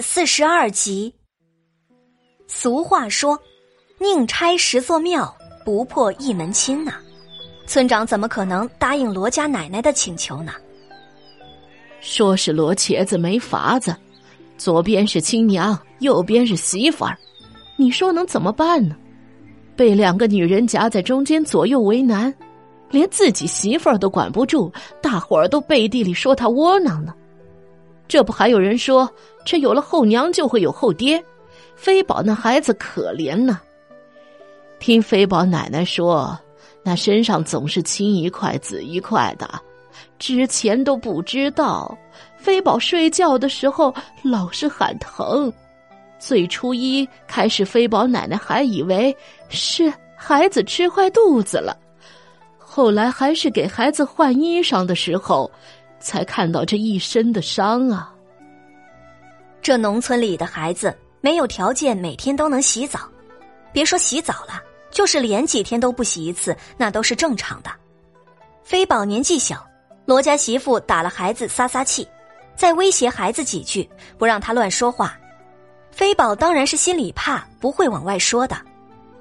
四十二集。俗话说：“宁拆十座庙，不破一门亲。”呐，村长怎么可能答应罗家奶奶的请求呢？说是罗茄子没法子，左边是亲娘，右边是媳妇儿，你说能怎么办呢？被两个女人夹在中间，左右为难，连自己媳妇儿都管不住，大伙儿都背地里说他窝囊呢。这不还有人说，这有了后娘就会有后爹，飞宝那孩子可怜呢。听飞宝奶奶说，那身上总是青一块紫一块的，之前都不知道。飞宝睡觉的时候老是喊疼，最初一开始，飞宝奶奶还以为是孩子吃坏肚子了，后来还是给孩子换衣裳的时候。才看到这一身的伤啊！这农村里的孩子没有条件每天都能洗澡，别说洗澡了，就是连几天都不洗一次，那都是正常的。飞宝年纪小，罗家媳妇打了孩子撒撒气，再威胁孩子几句，不让他乱说话。飞宝当然是心里怕，不会往外说的。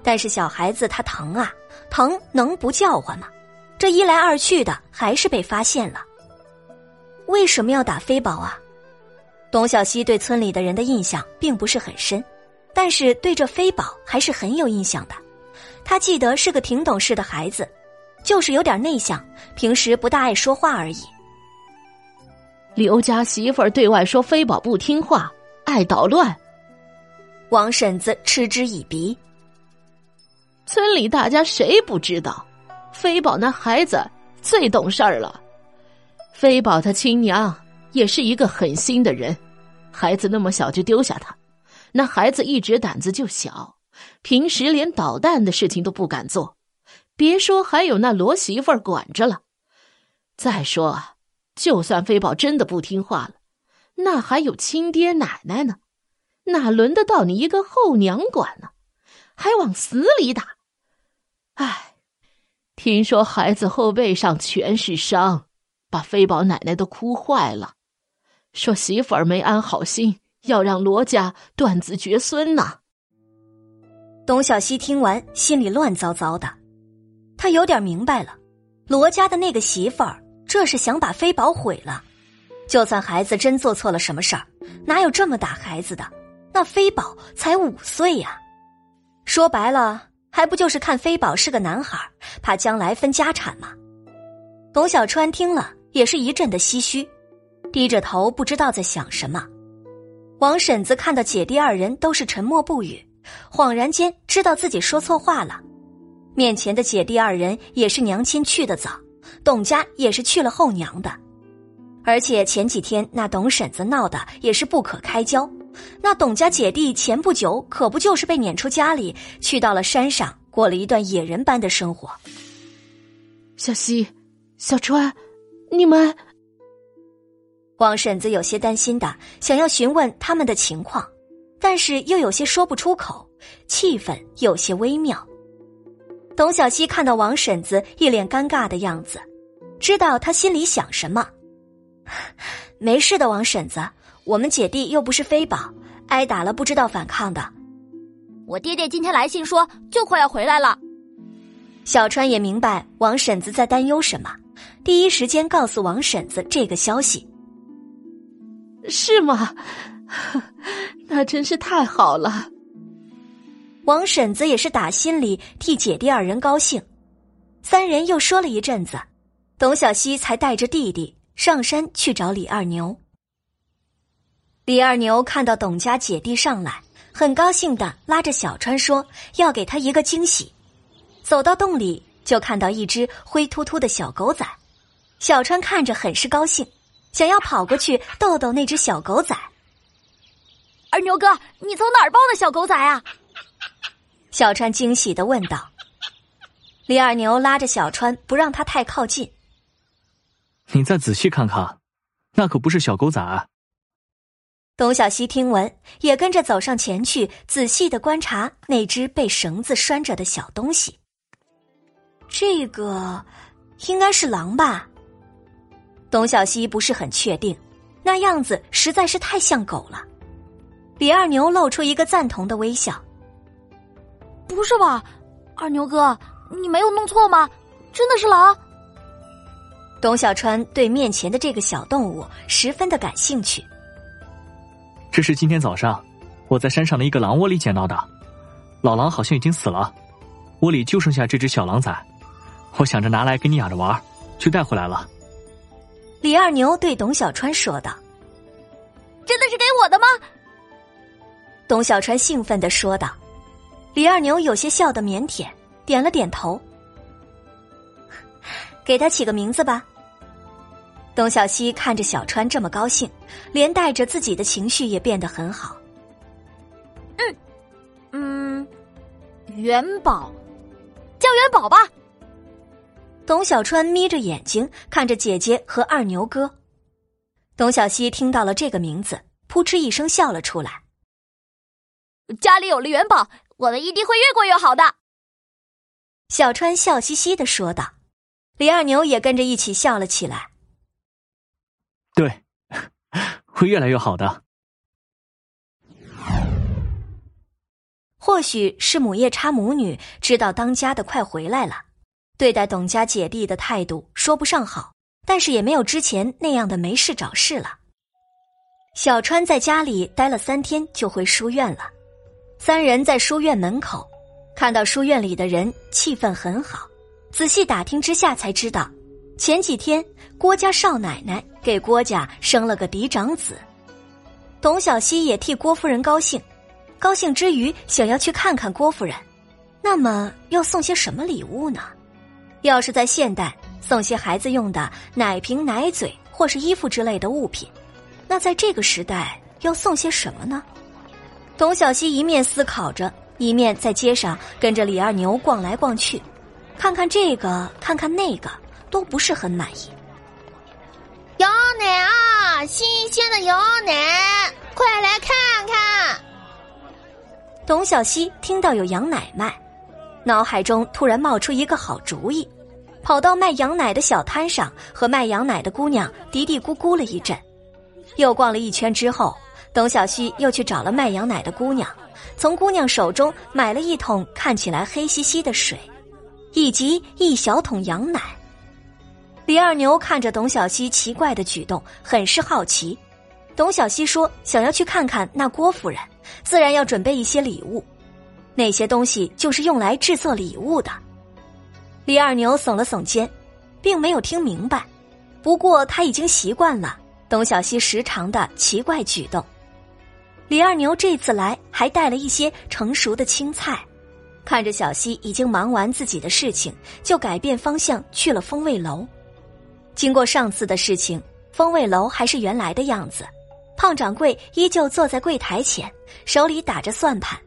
但是小孩子他疼啊，疼能不叫唤吗？这一来二去的，还是被发现了。为什么要打飞宝啊？董小希对村里的人的印象并不是很深，但是对这飞宝还是很有印象的。他记得是个挺懂事的孩子，就是有点内向，平时不大爱说话而已。刘家媳妇儿对外说飞宝不听话，爱捣乱。王婶子嗤之以鼻。村里大家谁不知道，飞宝那孩子最懂事儿了。飞宝他亲娘也是一个狠心的人，孩子那么小就丢下他，那孩子一直胆子就小，平时连捣蛋的事情都不敢做，别说还有那罗媳妇儿管着了。再说，就算飞宝真的不听话了，那还有亲爹奶奶呢，哪轮得到你一个后娘管呢？还往死里打！唉，听说孩子后背上全是伤。把飞宝奶奶都哭坏了，说媳妇儿没安好心，要让罗家断子绝孙呢。董小希听完，心里乱糟糟的，他有点明白了，罗家的那个媳妇儿，这是想把飞宝毁了。就算孩子真做错了什么事儿，哪有这么打孩子的？那飞宝才五岁呀，说白了，还不就是看飞宝是个男孩，怕将来分家产吗？董小川听了。也是一阵的唏嘘，低着头不知道在想什么。王婶子看到姐弟二人都是沉默不语，恍然间知道自己说错话了。面前的姐弟二人也是娘亲去的早，董家也是去了后娘的，而且前几天那董婶子闹的也是不可开交。那董家姐弟前不久可不就是被撵出家里，去到了山上过了一段野人般的生活。小西，小川。你们，王婶子有些担心的想要询问他们的情况，但是又有些说不出口，气氛有些微妙。董小希看到王婶子一脸尴尬的样子，知道她心里想什么。没事的，王婶子，我们姐弟又不是非宝，挨打了不知道反抗的。我爹爹今天来信说就快要回来了。小川也明白王婶子在担忧什么。第一时间告诉王婶子这个消息，是吗？那真是太好了。王婶子也是打心里替姐弟二人高兴。三人又说了一阵子，董小希才带着弟弟上山去找李二牛。李二牛看到董家姐弟上来，很高兴的拉着小川说要给他一个惊喜。走到洞里。就看到一只灰秃秃的小狗仔，小川看着很是高兴，想要跑过去逗逗那只小狗仔。二牛哥，你从哪儿抱的小狗仔啊？小川惊喜的问道。李二牛拉着小川不让他太靠近。你再仔细看看，那可不是小狗仔。董小希听闻，也跟着走上前去，仔细的观察那只被绳子拴着的小东西。这个应该是狼吧？董小希不是很确定，那样子实在是太像狗了。李二牛露出一个赞同的微笑。不是吧，二牛哥，你没有弄错吗？真的是狼？董小川对面前的这个小动物十分的感兴趣。这是今天早上我在山上的一个狼窝里捡到的，老狼好像已经死了，窝里就剩下这只小狼崽，我想着拿来给你养着玩，就带回来了。李二牛对董小川说道：“真的是给我的吗？”董小川兴奋的说道。李二牛有些笑得腼腆，点了点头。给他起个名字吧。董小西看着小川这么高兴，连带着自己的情绪也变得很好。嗯，嗯，元宝，叫元宝吧。董小川眯着眼睛看着姐姐和二牛哥。董小希听到了这个名字，扑哧一声笑了出来。家里有了元宝。我们一定会越过越好的。”小川笑嘻嘻的说道，李二牛也跟着一起笑了起来。对，会越来越好的。或许是母夜叉母女知道当家的快回来了，对待董家姐弟的态度说不上好，但是也没有之前那样的没事找事了。小川在家里待了三天，就回书院了。三人在书院门口，看到书院里的人气氛很好。仔细打听之下，才知道前几天郭家少奶奶给郭家生了个嫡长子。董小希也替郭夫人高兴，高兴之余想要去看看郭夫人。那么要送些什么礼物呢？要是在现代，送些孩子用的奶瓶、奶嘴或是衣服之类的物品，那在这个时代要送些什么呢？董小希一面思考着，一面在街上跟着李二牛逛来逛去，看看这个，看看那个，都不是很满意。羊奶啊，新鲜的羊奶，快来看看！董小希听到有羊奶卖，脑海中突然冒出一个好主意，跑到卖羊奶的小摊上，和卖羊奶的姑娘嘀嘀咕咕了一阵，又逛了一圈之后。董小希又去找了卖羊奶的姑娘，从姑娘手中买了一桶看起来黑兮兮的水，以及一小桶羊奶。李二牛看着董小希奇怪的举动，很是好奇。董小希说：“想要去看看那郭夫人，自然要准备一些礼物，那些东西就是用来制作礼物的。”李二牛耸了耸肩，并没有听明白，不过他已经习惯了董小希时常的奇怪举动。李二牛这次来还带了一些成熟的青菜，看着小西已经忙完自己的事情，就改变方向去了风味楼。经过上次的事情，风味楼还是原来的样子，胖掌柜依旧坐在柜台前，手里打着算盘。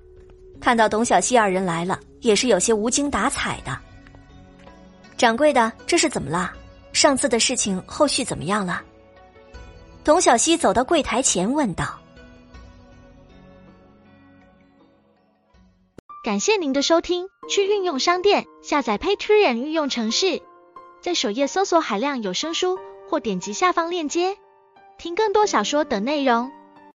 看到董小西二人来了，也是有些无精打采的。掌柜的，这是怎么了？上次的事情后续怎么样了？董小西走到柜台前问道。感谢您的收听，去运用商店下载 Patreon 运用城市，在首页搜索海量有声书，或点击下方链接听更多小说等内容。